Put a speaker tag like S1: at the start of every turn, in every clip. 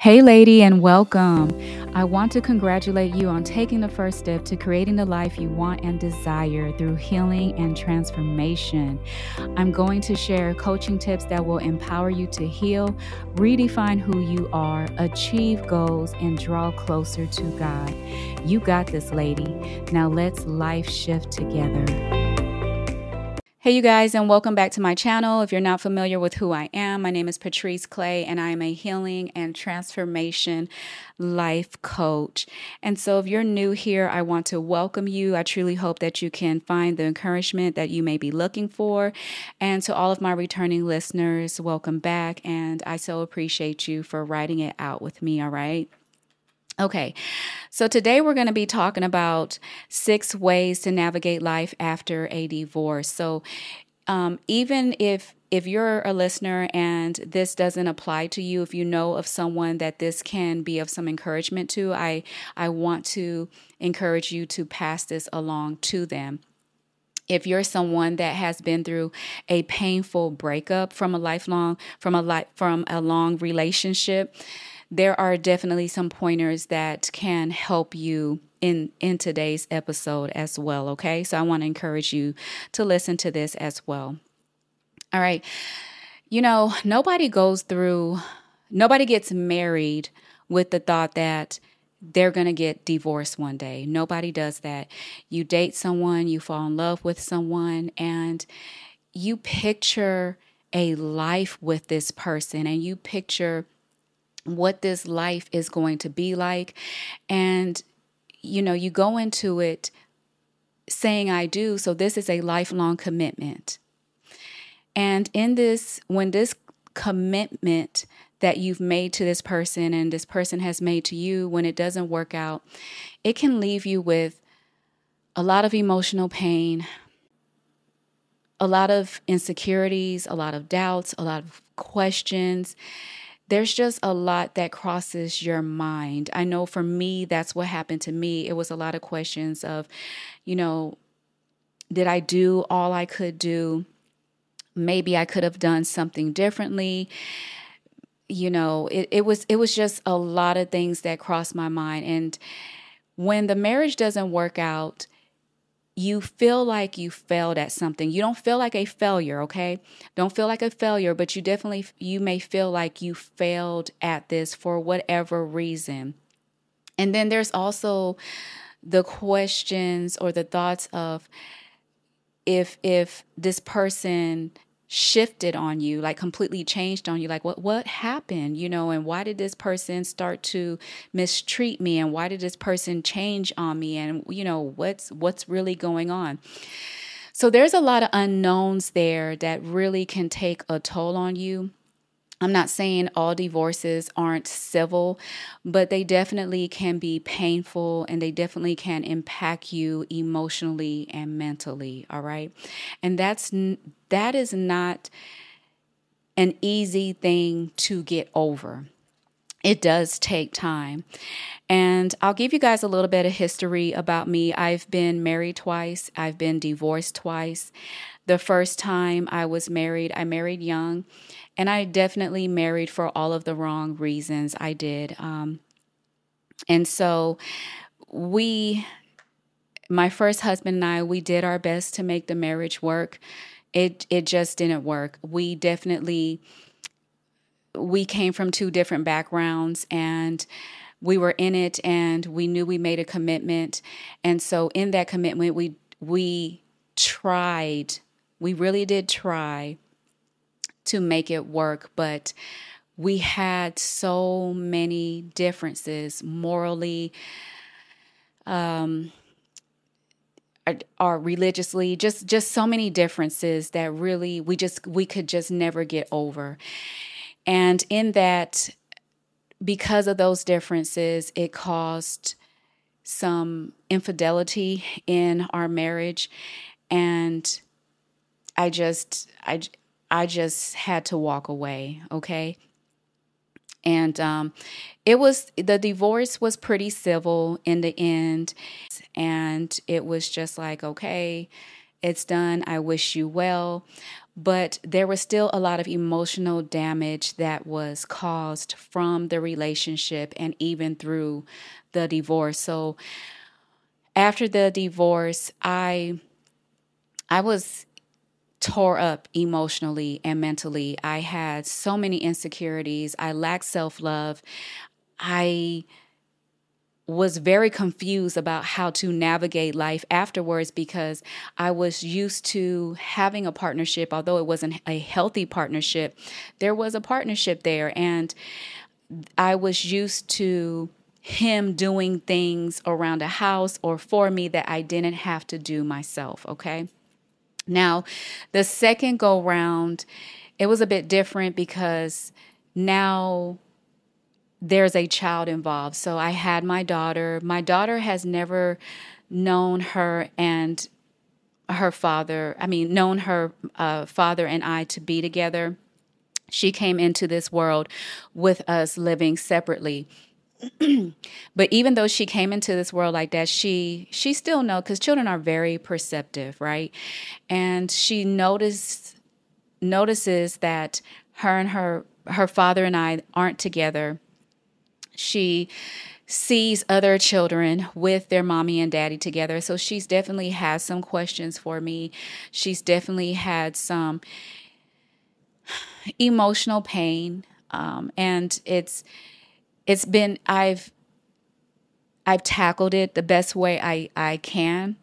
S1: Hey, lady, and welcome. I want to congratulate you on taking the first step to creating the life you want and desire through healing and transformation. I'm going to share coaching tips that will empower you to heal, redefine who you are, achieve goals, and draw closer to God. You got this, lady. Now let's life shift together. Hey, you guys, and welcome back to my channel. If you're not familiar with who I am, my name is Patrice Clay, and I am a healing and transformation life coach. And so, if you're new here, I want to welcome you. I truly hope that you can find the encouragement that you may be looking for. And to all of my returning listeners, welcome back. And I so appreciate you for writing it out with me, all right? Okay, so today we're going to be talking about six ways to navigate life after a divorce. So, um, even if if you're a listener and this doesn't apply to you, if you know of someone that this can be of some encouragement to, I I want to encourage you to pass this along to them if you're someone that has been through a painful breakup from a lifelong from a life from a long relationship there are definitely some pointers that can help you in in today's episode as well okay? So i want to encourage you to listen to this as well. All right. You know nobody goes through nobody gets married with the thought that they're going to get divorced one day. Nobody does that. You date someone you fall in love with someone and you picture a life with this person and you picture what this life is going to be like. And, you know, you go into it saying, I do. So this is a lifelong commitment. And in this, when this commitment that you've made to this person and this person has made to you, when it doesn't work out, it can leave you with a lot of emotional pain, a lot of insecurities, a lot of doubts, a lot of questions there's just a lot that crosses your mind. I know for me, that's what happened to me. It was a lot of questions of, you know, did I do all I could do? Maybe I could have done something differently. You know, it, it was it was just a lot of things that crossed my mind. And when the marriage doesn't work out, you feel like you failed at something. You don't feel like a failure, okay? Don't feel like a failure, but you definitely you may feel like you failed at this for whatever reason. And then there's also the questions or the thoughts of if if this person shifted on you like completely changed on you like what what happened you know and why did this person start to mistreat me and why did this person change on me and you know what's what's really going on? So there's a lot of unknowns there that really can take a toll on you I'm not saying all divorces aren't civil, but they definitely can be painful and they definitely can impact you emotionally and mentally, all right? And that's that is not an easy thing to get over. It does take time. And I'll give you guys a little bit of history about me. I've been married twice, I've been divorced twice. The first time I was married, I married young and I definitely married for all of the wrong reasons I did. Um, and so we, my first husband and I, we did our best to make the marriage work. It it just didn't work. We definitely we came from two different backgrounds and we were in it and we knew we made a commitment. And so in that commitment we we tried, we really did try to make it work, but we had so many differences morally, um, or religiously, just just so many differences that really we just we could just never get over. And in that, because of those differences, it caused some infidelity in our marriage, and I just I I just had to walk away, okay? And um, it was the divorce was pretty civil in the end. And it was just like, okay, it's done. I wish you well. But there was still a lot of emotional damage that was caused from the relationship and even through the divorce. So after the divorce, I I was tore up emotionally and mentally. I had so many insecurities. I lacked self love. I was very confused about how to navigate life afterwards because I was used to having a partnership, although it wasn't a healthy partnership, there was a partnership there. And I was used to him doing things around a house or for me that I didn't have to do myself. Okay. Now, the second go round, it was a bit different because now there's a child involved. So I had my daughter. My daughter has never known her and her father, I mean, known her uh, father and I to be together. She came into this world with us living separately. But even though she came into this world like that she she still know because children are very perceptive right? And she noticed notices that her and her her father and i aren't together. She sees other children with their mommy and daddy together. So she's definitely had some questions for me. She's definitely had some emotional pain um, and it's it's been I've I've tackled it the best way I, I can.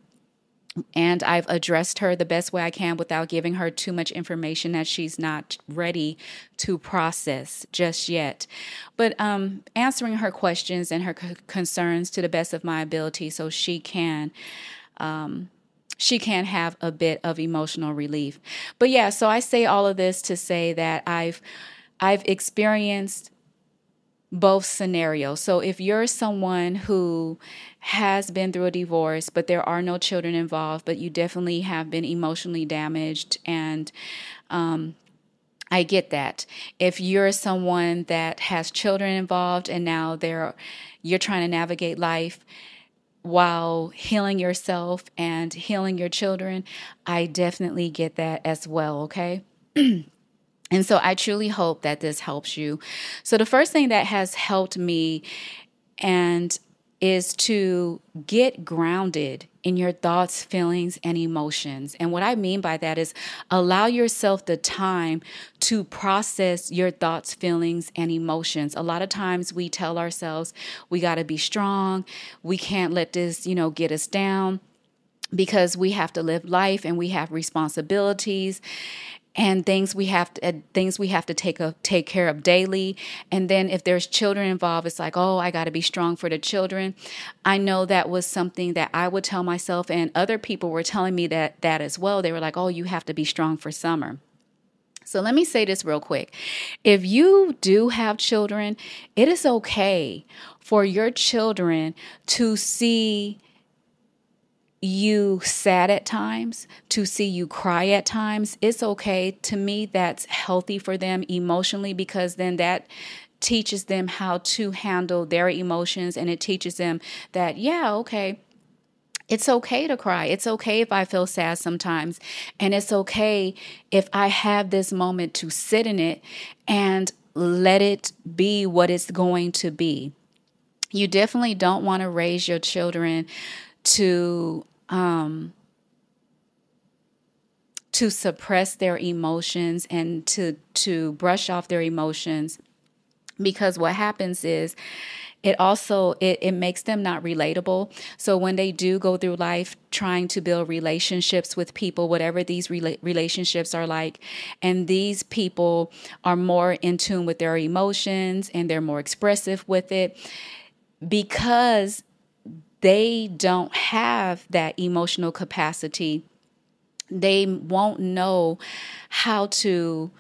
S1: And I've addressed her the best way I can without giving her too much information that she's not ready to process just yet. But um, answering her questions and her c- concerns to the best of my ability so she can um, she can have a bit of emotional relief. But yeah, so I say all of this to say that I've I've experienced both scenarios. So if you're someone who has been through a divorce, but there are no children involved, but you definitely have been emotionally damaged and um, I get that. If you're someone that has children involved and now they're you're trying to navigate life while healing yourself and healing your children, I definitely get that as well, okay? And so I truly hope that this helps you. So the first thing that has helped me and is to get grounded in your thoughts, feelings, and emotions. And what I mean by that is allow yourself the time to process your thoughts, feelings, and emotions. A lot of times we tell ourselves we got to be strong, we can't let this, you know, get us down because we have to live life and we have responsibilities and things we have to uh, things we have to take a, take care of daily. And then if there's children involved it's like oh I got to be strong for the children. I know that was something that I would tell myself and other people were telling me that that as well. They were like oh you have to be strong for summer. So let me say this real quick. If you do have children, it is okay for your children to see you sad at times, to see you cry at times, it's okay. To me, that's healthy for them emotionally because then that teaches them how to handle their emotions and it teaches them that, yeah, okay. It's okay to cry. It's okay if I feel sad sometimes. And it's okay if I have this moment to sit in it and let it be what it's going to be. You definitely don't want to raise your children to um, to suppress their emotions and to to brush off their emotions. Because what happens is it also it, it makes them not relatable. So when they do go through life trying to build relationships with people whatever these rela- relationships are like and these people are more in tune with their emotions and they're more expressive with it because they don't have that emotional capacity. They won't know how to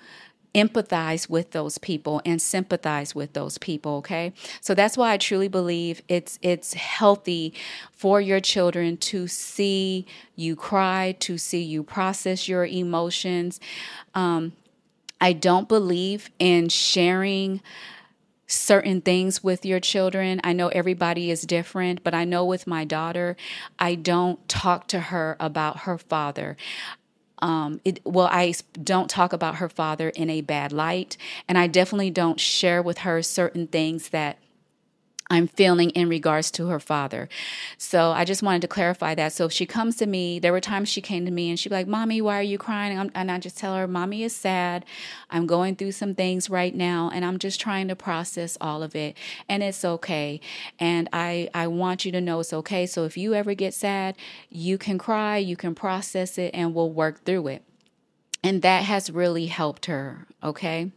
S1: empathize with those people and sympathize with those people okay so that's why i truly believe it's it's healthy for your children to see you cry to see you process your emotions um, i don't believe in sharing certain things with your children. I know everybody is different, but I know with my daughter, I don't talk to her about her father. Um, it, well, I don't talk about her father in a bad light, and I definitely don't share with her certain things that I'm feeling in regards to her father. So I just wanted to clarify that. So if she comes to me, there were times she came to me and she'd be like, Mommy, why are you crying? And I just tell her, Mommy is sad. I'm going through some things right now and I'm just trying to process all of it. And it's okay. And I, I want you to know it's okay. So if you ever get sad, you can cry, you can process it, and we'll work through it. And that has really helped her. Okay.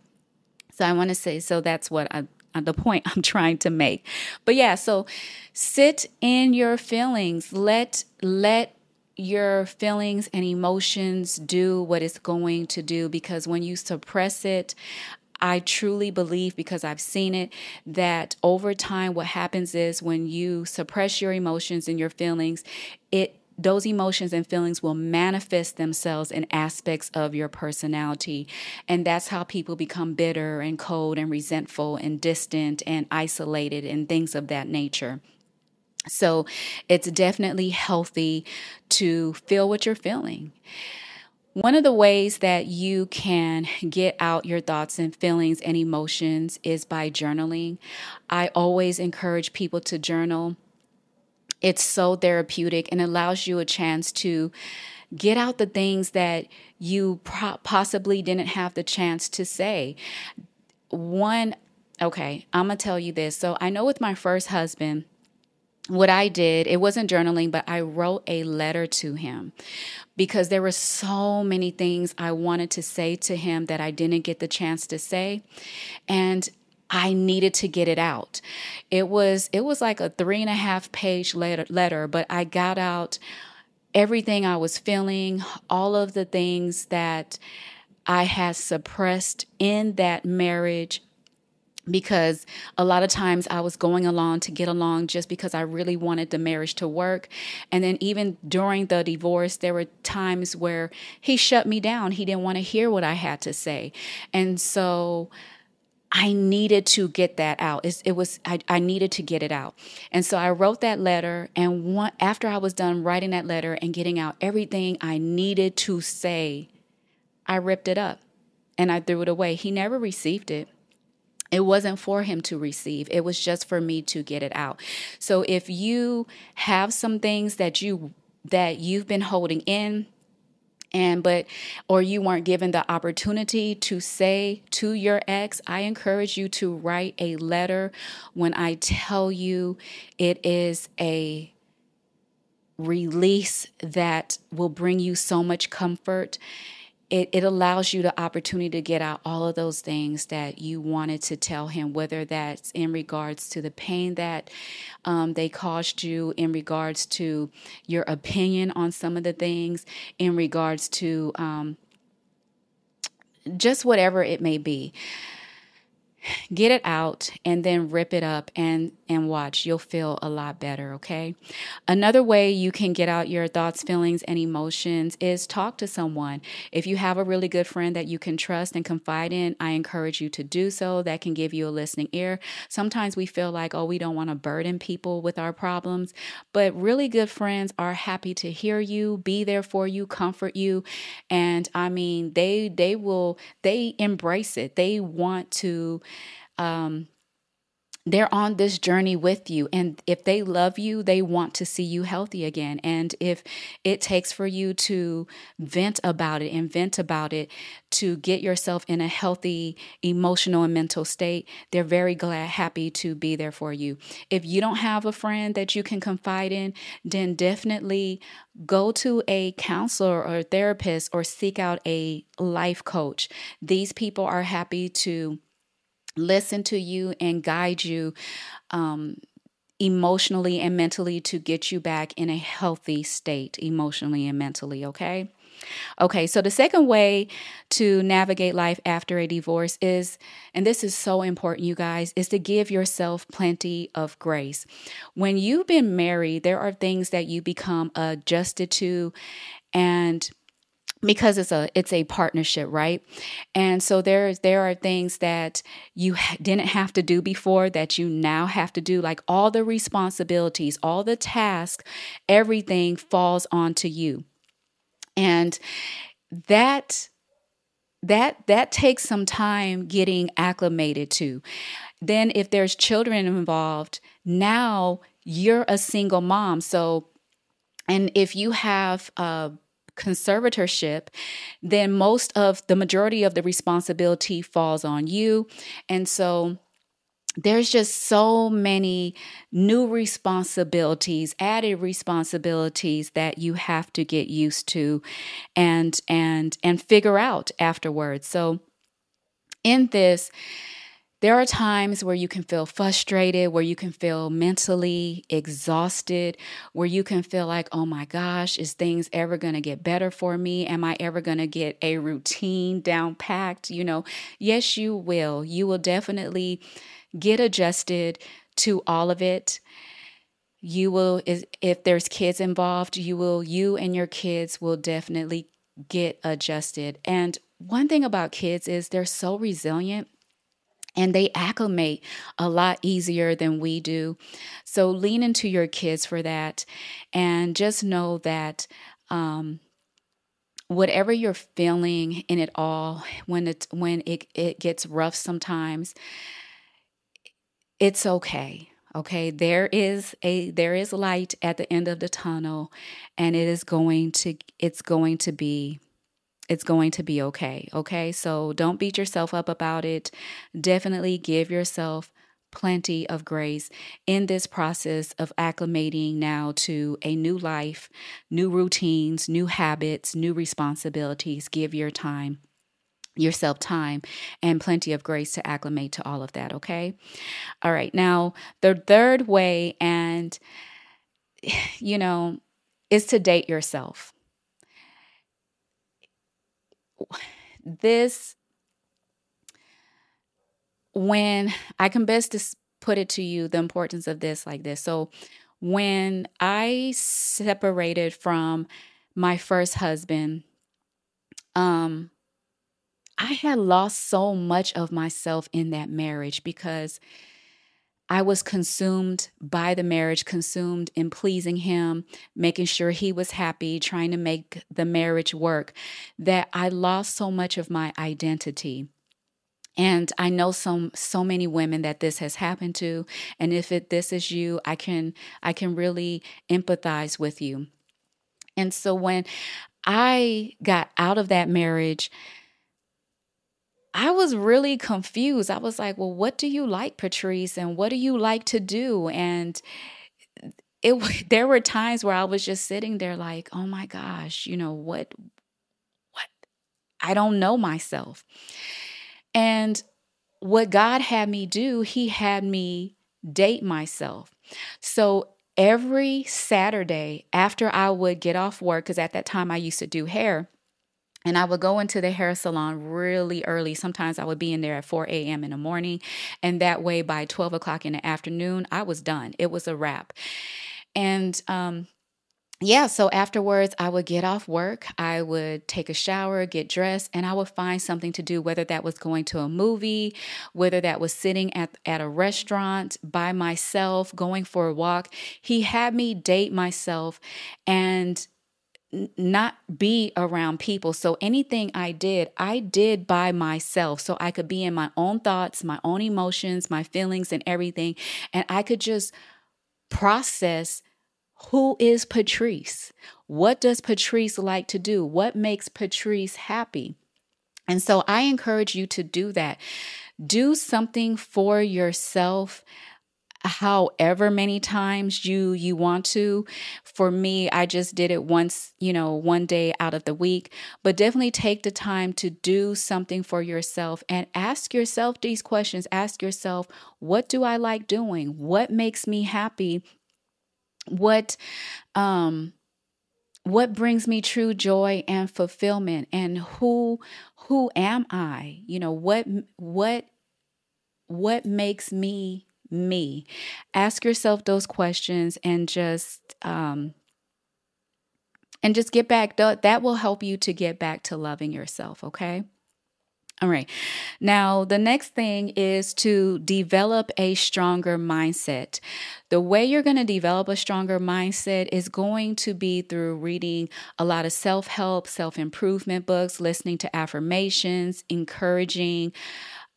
S1: So I want to say, so that's what I the point I'm trying to make. But yeah, so sit in your feelings. Let let your feelings and emotions do what it's going to do because when you suppress it, I truly believe because I've seen it that over time what happens is when you suppress your emotions and your feelings, it those emotions and feelings will manifest themselves in aspects of your personality. And that's how people become bitter and cold and resentful and distant and isolated and things of that nature. So it's definitely healthy to feel what you're feeling. One of the ways that you can get out your thoughts and feelings and emotions is by journaling. I always encourage people to journal it's so therapeutic and allows you a chance to get out the things that you pro- possibly didn't have the chance to say. One, okay, I'm gonna tell you this. So I know with my first husband, what I did, it wasn't journaling, but I wrote a letter to him because there were so many things I wanted to say to him that I didn't get the chance to say. And I needed to get it out. It was it was like a three and a half page letter, letter, but I got out everything I was feeling, all of the things that I had suppressed in that marriage because a lot of times I was going along to get along just because I really wanted the marriage to work. And then even during the divorce, there were times where he shut me down. He didn't want to hear what I had to say. And so I needed to get that out. It's, it was I, I needed to get it out, and so I wrote that letter. And one, after I was done writing that letter and getting out everything I needed to say, I ripped it up and I threw it away. He never received it. It wasn't for him to receive. It was just for me to get it out. So if you have some things that you that you've been holding in and but or you weren't given the opportunity to say to your ex i encourage you to write a letter when i tell you it is a release that will bring you so much comfort it, it allows you the opportunity to get out all of those things that you wanted to tell him, whether that's in regards to the pain that um, they caused you, in regards to your opinion on some of the things, in regards to um, just whatever it may be get it out and then rip it up and and watch. You'll feel a lot better okay? Another way you can get out your thoughts feelings and emotions is talk to someone. If you have a really good friend that you can trust and confide in i encourage you to do so. That can give you a listening ear. Sometimes we feel like oh we don't want to burden people with our problems but really good friends are happy to hear you be there for you comfort you and i mean they they will they embrace it. They want to um, they're on this journey with you. And if they love you, they want to see you healthy again. And if it takes for you to vent about it and vent about it to get yourself in a healthy emotional and mental state, they're very glad, happy to be there for you. If you don't have a friend that you can confide in, then definitely go to a counselor or a therapist or seek out a life coach. These people are happy to listen to you and guide you um, emotionally and mentally to get you back in a healthy state, emotionally and mentally, okay? Okay, so the second way to navigate life after a divorce is, and this is so important, you guys, is to give yourself plenty of grace. When you've been married, there are things that you become adjusted to, and because it's a it's a partnership right? And so there there are things that you didn't have to do before that you now have to do like all the responsibilities all the tasks everything falls onto you. And that that that takes some time getting acclimated to. Then if there's children involved now you're a single mom. So and if you have a conservatorship, then most of the majority of the responsibility falls on you. And so there's just so many new responsibilities added responsibilities that you have to get used to and and and figure out afterwards so in this there are times where you can feel frustrated, where you can feel mentally exhausted, where you can feel like, oh my gosh, is things ever going to get better for me? Am I ever going to get a routine down packed? You know, yes, you will. You will definitely get adjusted to all of it. You will, if there's kids involved, you will, you and your kids will definitely get adjusted. And one thing about kids is they're so resilient and they acclimate a lot easier than we do. So lean into your kids for that and just know that um, whatever you're feeling in it all when it's when it, it gets rough sometimes it's okay okay there is a there is light at the end of the tunnel and it is going to it's going to be it's going to be okay. Okay. So don't beat yourself up about it. Definitely give yourself plenty of grace in this process of acclimating now to a new life, new routines, new habits, new responsibilities. Give your time yourself time and plenty of grace to acclimate to all of that, okay? All right. Now, the third way and you know, is to date yourself this when I can best put it to you the importance of this like this. So when I separated from my first husband, um I had lost so much of myself in that marriage because I was consumed by the marriage, consumed in pleasing him, making sure he was happy, trying to make the marriage work, that I lost so much of my identity. And I know so so many women that this has happened to, and if it this is you, I can I can really empathize with you. And so when I got out of that marriage, I was really confused. I was like, well, what do you like, Patrice? And what do you like to do? And it there were times where I was just sitting there like, oh my gosh, you know, what what I don't know myself. And what God had me do, he had me date myself. So every Saturday after I would get off work, because at that time I used to do hair, and I would go into the hair salon really early. Sometimes I would be in there at 4 a.m. in the morning. And that way, by 12 o'clock in the afternoon, I was done. It was a wrap. And, um, yeah, so afterwards, I would get off work. I would take a shower, get dressed, and I would find something to do, whether that was going to a movie, whether that was sitting at, at a restaurant by myself, going for a walk. He had me date myself. And not be around people. So anything I did, I did by myself. So I could be in my own thoughts, my own emotions, my feelings, and everything. And I could just process who is Patrice? What does Patrice like to do? What makes Patrice happy? And so I encourage you to do that. Do something for yourself however many times you you want to. For me i just did it once you know one day out of the week. But definitely take the time to do something for yourself and ask yourself these questions. Ask yourself what do i like doing? What makes me happy? What um what brings me true joy and fulfillment? And who who am i? You know what what what makes me me? Ask yourself those questions and just um, and just get back that will help you to get back to loving yourself okay all right. Now, the next thing is to develop a stronger mindset. The way you're going to develop a stronger mindset is going to be through reading a lot of self help, self improvement books, listening to affirmations, encouraging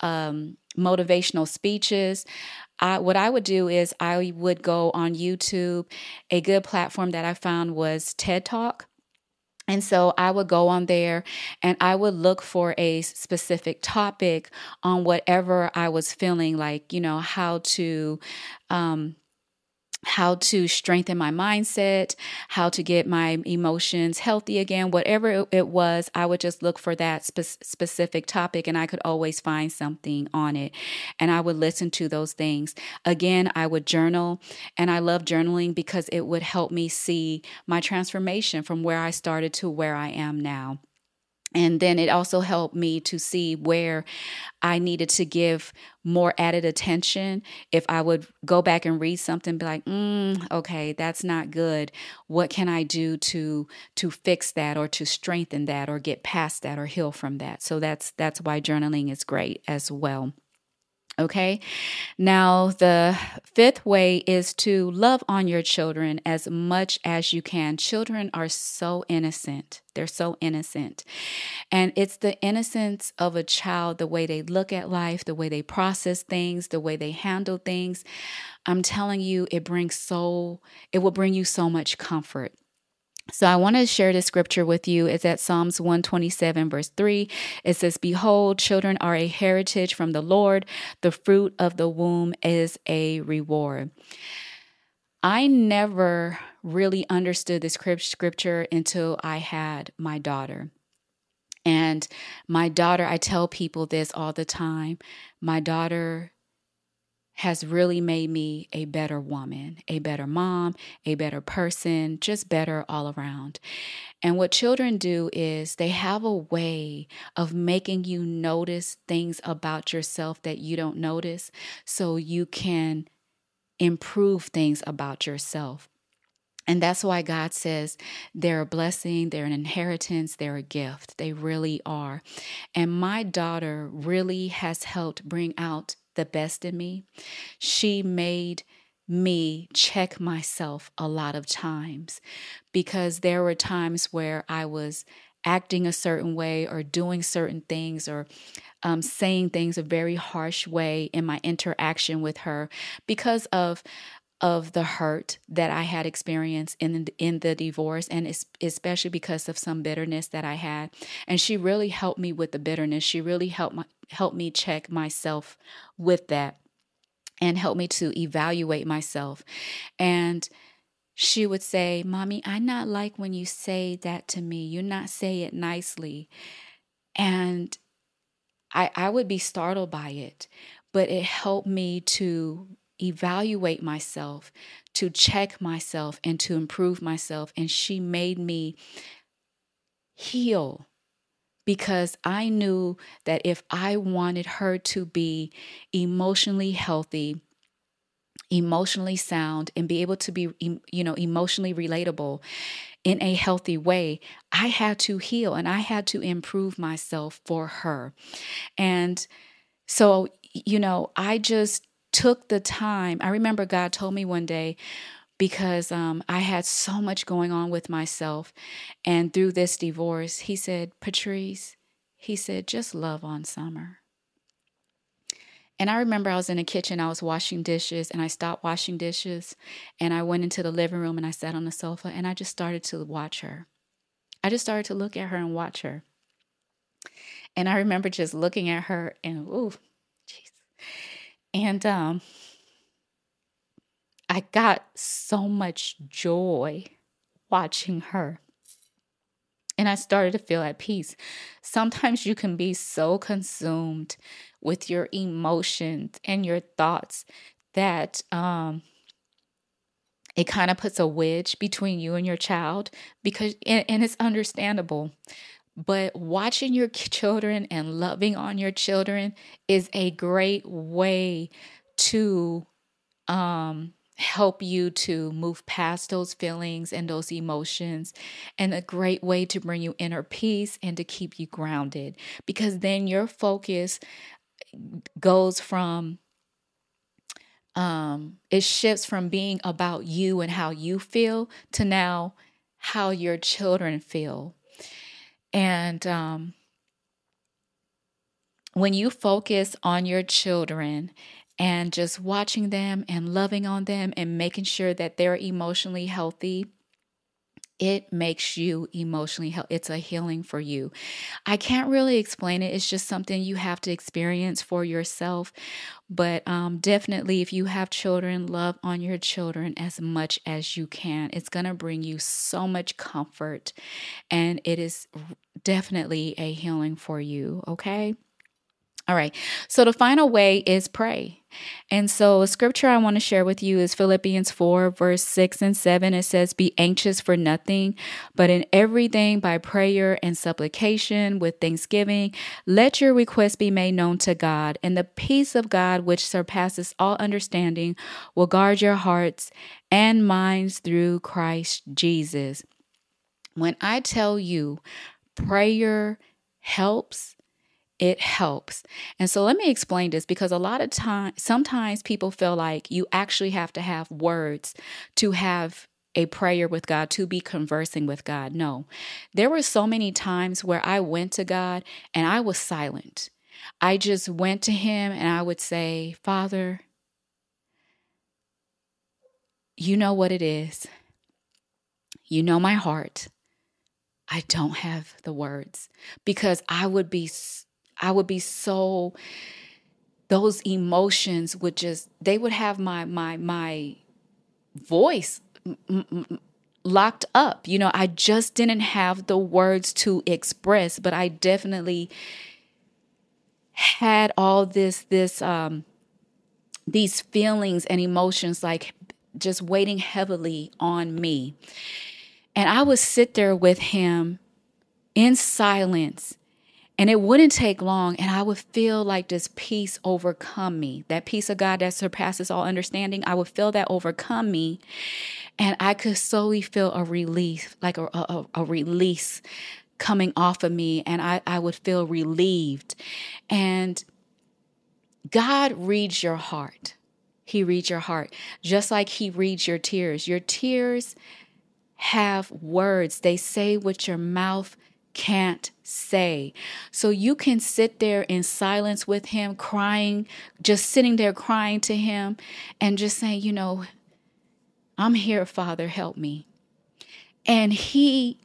S1: um, motivational speeches. I, what I would do is I would go on YouTube. A good platform that I found was TED Talk. And so I would go on there and I would look for a specific topic on whatever I was feeling like, you know, how to um, how to strengthen my mindset, how to get my emotions healthy again, whatever it was, I would just look for that spe- specific topic and I could always find something on it. And I would listen to those things. Again, I would journal and I love journaling because it would help me see my transformation from where I started to where I am now. And then it also helped me to see where I needed to give more added attention. If I would go back and read something, be like, mm, okay, that's not good. What can I do to to fix that or to strengthen that or get past that or heal from that? So that's that's why journaling is great as well. Okay. Now, the fifth way is to love on your children as much as you can. Children are so innocent. They're so innocent. And it's the innocence of a child, the way they look at life, the way they process things, the way they handle things. I'm telling you, it brings so, it will bring you so much comfort. So I want to share this scripture with you. It's at Psalms 127, verse 3. It says, Behold, children are a heritage from the Lord, the fruit of the womb is a reward. I never really understood this scripture until I had my daughter. And my daughter, I tell people this all the time. My daughter has really made me a better woman, a better mom, a better person, just better all around. And what children do is they have a way of making you notice things about yourself that you don't notice so you can improve things about yourself. And that's why God says they're a blessing, they're an inheritance, they're a gift. They really are. And my daughter really has helped bring out the best in me. She made me check myself a lot of times because there were times where I was acting a certain way or doing certain things or um, saying things a very harsh way in my interaction with her because of of the hurt that I had experienced in in the divorce, and especially because of some bitterness that I had. And she really helped me with the bitterness. She really helped my, helped me check myself with that, and helped me to evaluate myself. And she would say, "Mommy, I not like when you say that to me. You not say it nicely," and I I would be startled by it, but it helped me to evaluate myself, to check myself, and to improve myself. And she made me heal because I knew that if I wanted her to be emotionally healthy, emotionally sound and be able to be you know emotionally relatable in a healthy way i had to heal and i had to improve myself for her and so you know i just took the time. I remember God told me one day because um, I had so much going on with myself. And through this divorce, He said, Patrice, He said, just love on Summer. And I remember I was in the kitchen, I was washing dishes, and I stopped washing dishes. And I went into the living room and I sat on the sofa and I just started to watch her. I just started to look at her and watch her. And I remember just looking at her and, ooh. And um, I got so much joy watching her. And I started to feel at peace. Sometimes you can be so consumed with your emotions and your thoughts that um, it kind of puts a wedge between you and your child because, and, and it's understandable but watching your children and loving on your children is a great way to um help you to move past those feelings and those emotions and a great way to bring you inner peace and to keep you grounded because then your focus goes from um it shifts from being about you and how you feel to now how your children feel and um when you focus on your children and just watching them and loving on them and making sure that they're emotionally healthy it makes you emotionally. It's a healing for you. I can't really explain it. It's just something you have to experience for yourself. But um, definitely, if you have children, love on your children as much as you can. It's going to bring you so much comfort, and it is definitely a healing for you. Okay. All right. So the final way is pray. And so a scripture I want to share with you is Philippians 4, verse 6 and 7. It says, Be anxious for nothing, but in everything by prayer and supplication with thanksgiving, let your requests be made known to God, and the peace of God, which surpasses all understanding, will guard your hearts and minds through Christ Jesus. When I tell you prayer helps, it helps. And so let me explain this because a lot of times, sometimes people feel like you actually have to have words to have a prayer with God, to be conversing with God. No, there were so many times where I went to God and I was silent. I just went to Him and I would say, Father, you know what it is. You know my heart. I don't have the words because I would be I would be so those emotions would just they would have my my my voice m- m- locked up. You know, I just didn't have the words to express, but I definitely had all this this um these feelings and emotions like just waiting heavily on me. And I would sit there with him in silence and it wouldn't take long, and I would feel like this peace overcome me. That peace of God that surpasses all understanding, I would feel that overcome me. And I could slowly feel a relief, like a, a, a release coming off of me. And I, I would feel relieved. And God reads your heart. He reads your heart, just like He reads your tears. Your tears have words, they say what your mouth can't say. So you can sit there in silence with him, crying, just sitting there crying to him, and just saying, you know, I'm here, Father, help me. And he,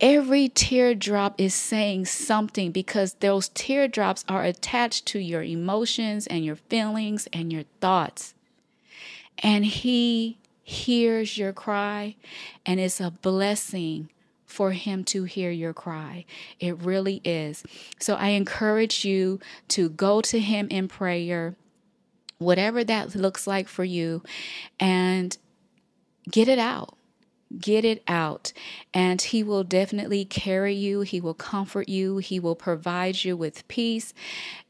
S1: every teardrop is saying something because those teardrops are attached to your emotions and your feelings and your thoughts. And he hears your cry, and it's a blessing for him to hear your cry. It really is. So I encourage you to go to him in prayer, whatever that looks like for you, and get it out. Get it out, and He will definitely carry you. He will comfort you. He will provide you with peace,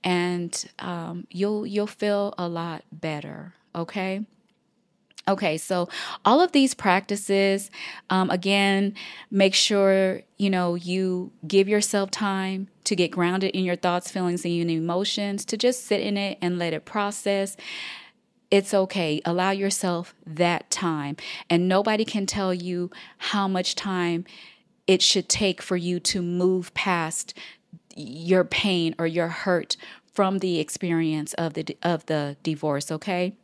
S1: and um, you'll you'll feel a lot better. Okay. Okay, so all of these practices, um, again, make sure you know you give yourself time to get grounded in your thoughts, feelings, and emotions, to just sit in it and let it process. It's okay. Allow yourself that time, and nobody can tell you how much time it should take for you to move past your pain or your hurt from the experience of the of the divorce. Okay.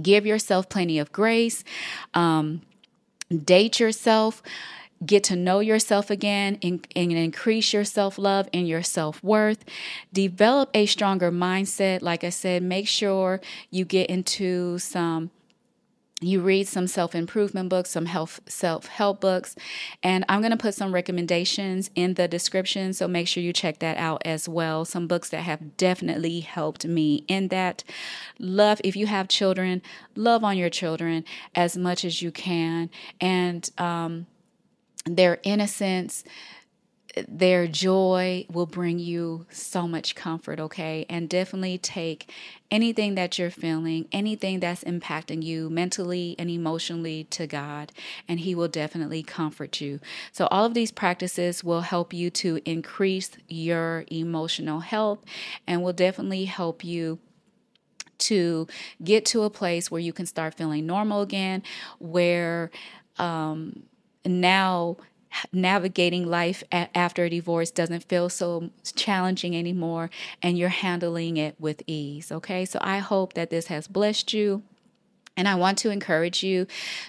S1: Give yourself plenty of grace. Um, date yourself. Get to know yourself again and, and increase your self love and your self worth. Develop a stronger mindset. Like I said, make sure you get into some you read some self-improvement books some health self-help books and i'm going to put some recommendations in the description so make sure you check that out as well. Some books that have definitely helped me in that. Love if you have children love on your children as much as you can and um, their innocence their joy will bring you so much comfort, okay? And definitely take anything that you're feeling, anything that's impacting you mentally and emotionally to God, and He will definitely comfort you. So, all of these practices will help you to increase your emotional health and will definitely help you to get to a place where you can start feeling normal again, where um, now navigating life a- after a divorce doesn't feel so challenging anymore and you're handling it with ease. Okay, so I hope that this has blessed you. And I want to encourage you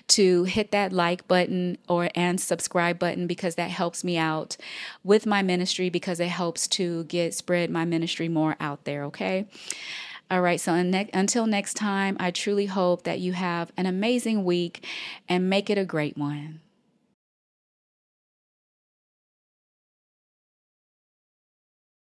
S1: to hit that like button or and subscribe button because that helps me out with my ministry because it helps to get spread my ministry more out there, okay? All right, so ne- until next time, I truly hope that you have an amazing week and make it a great one.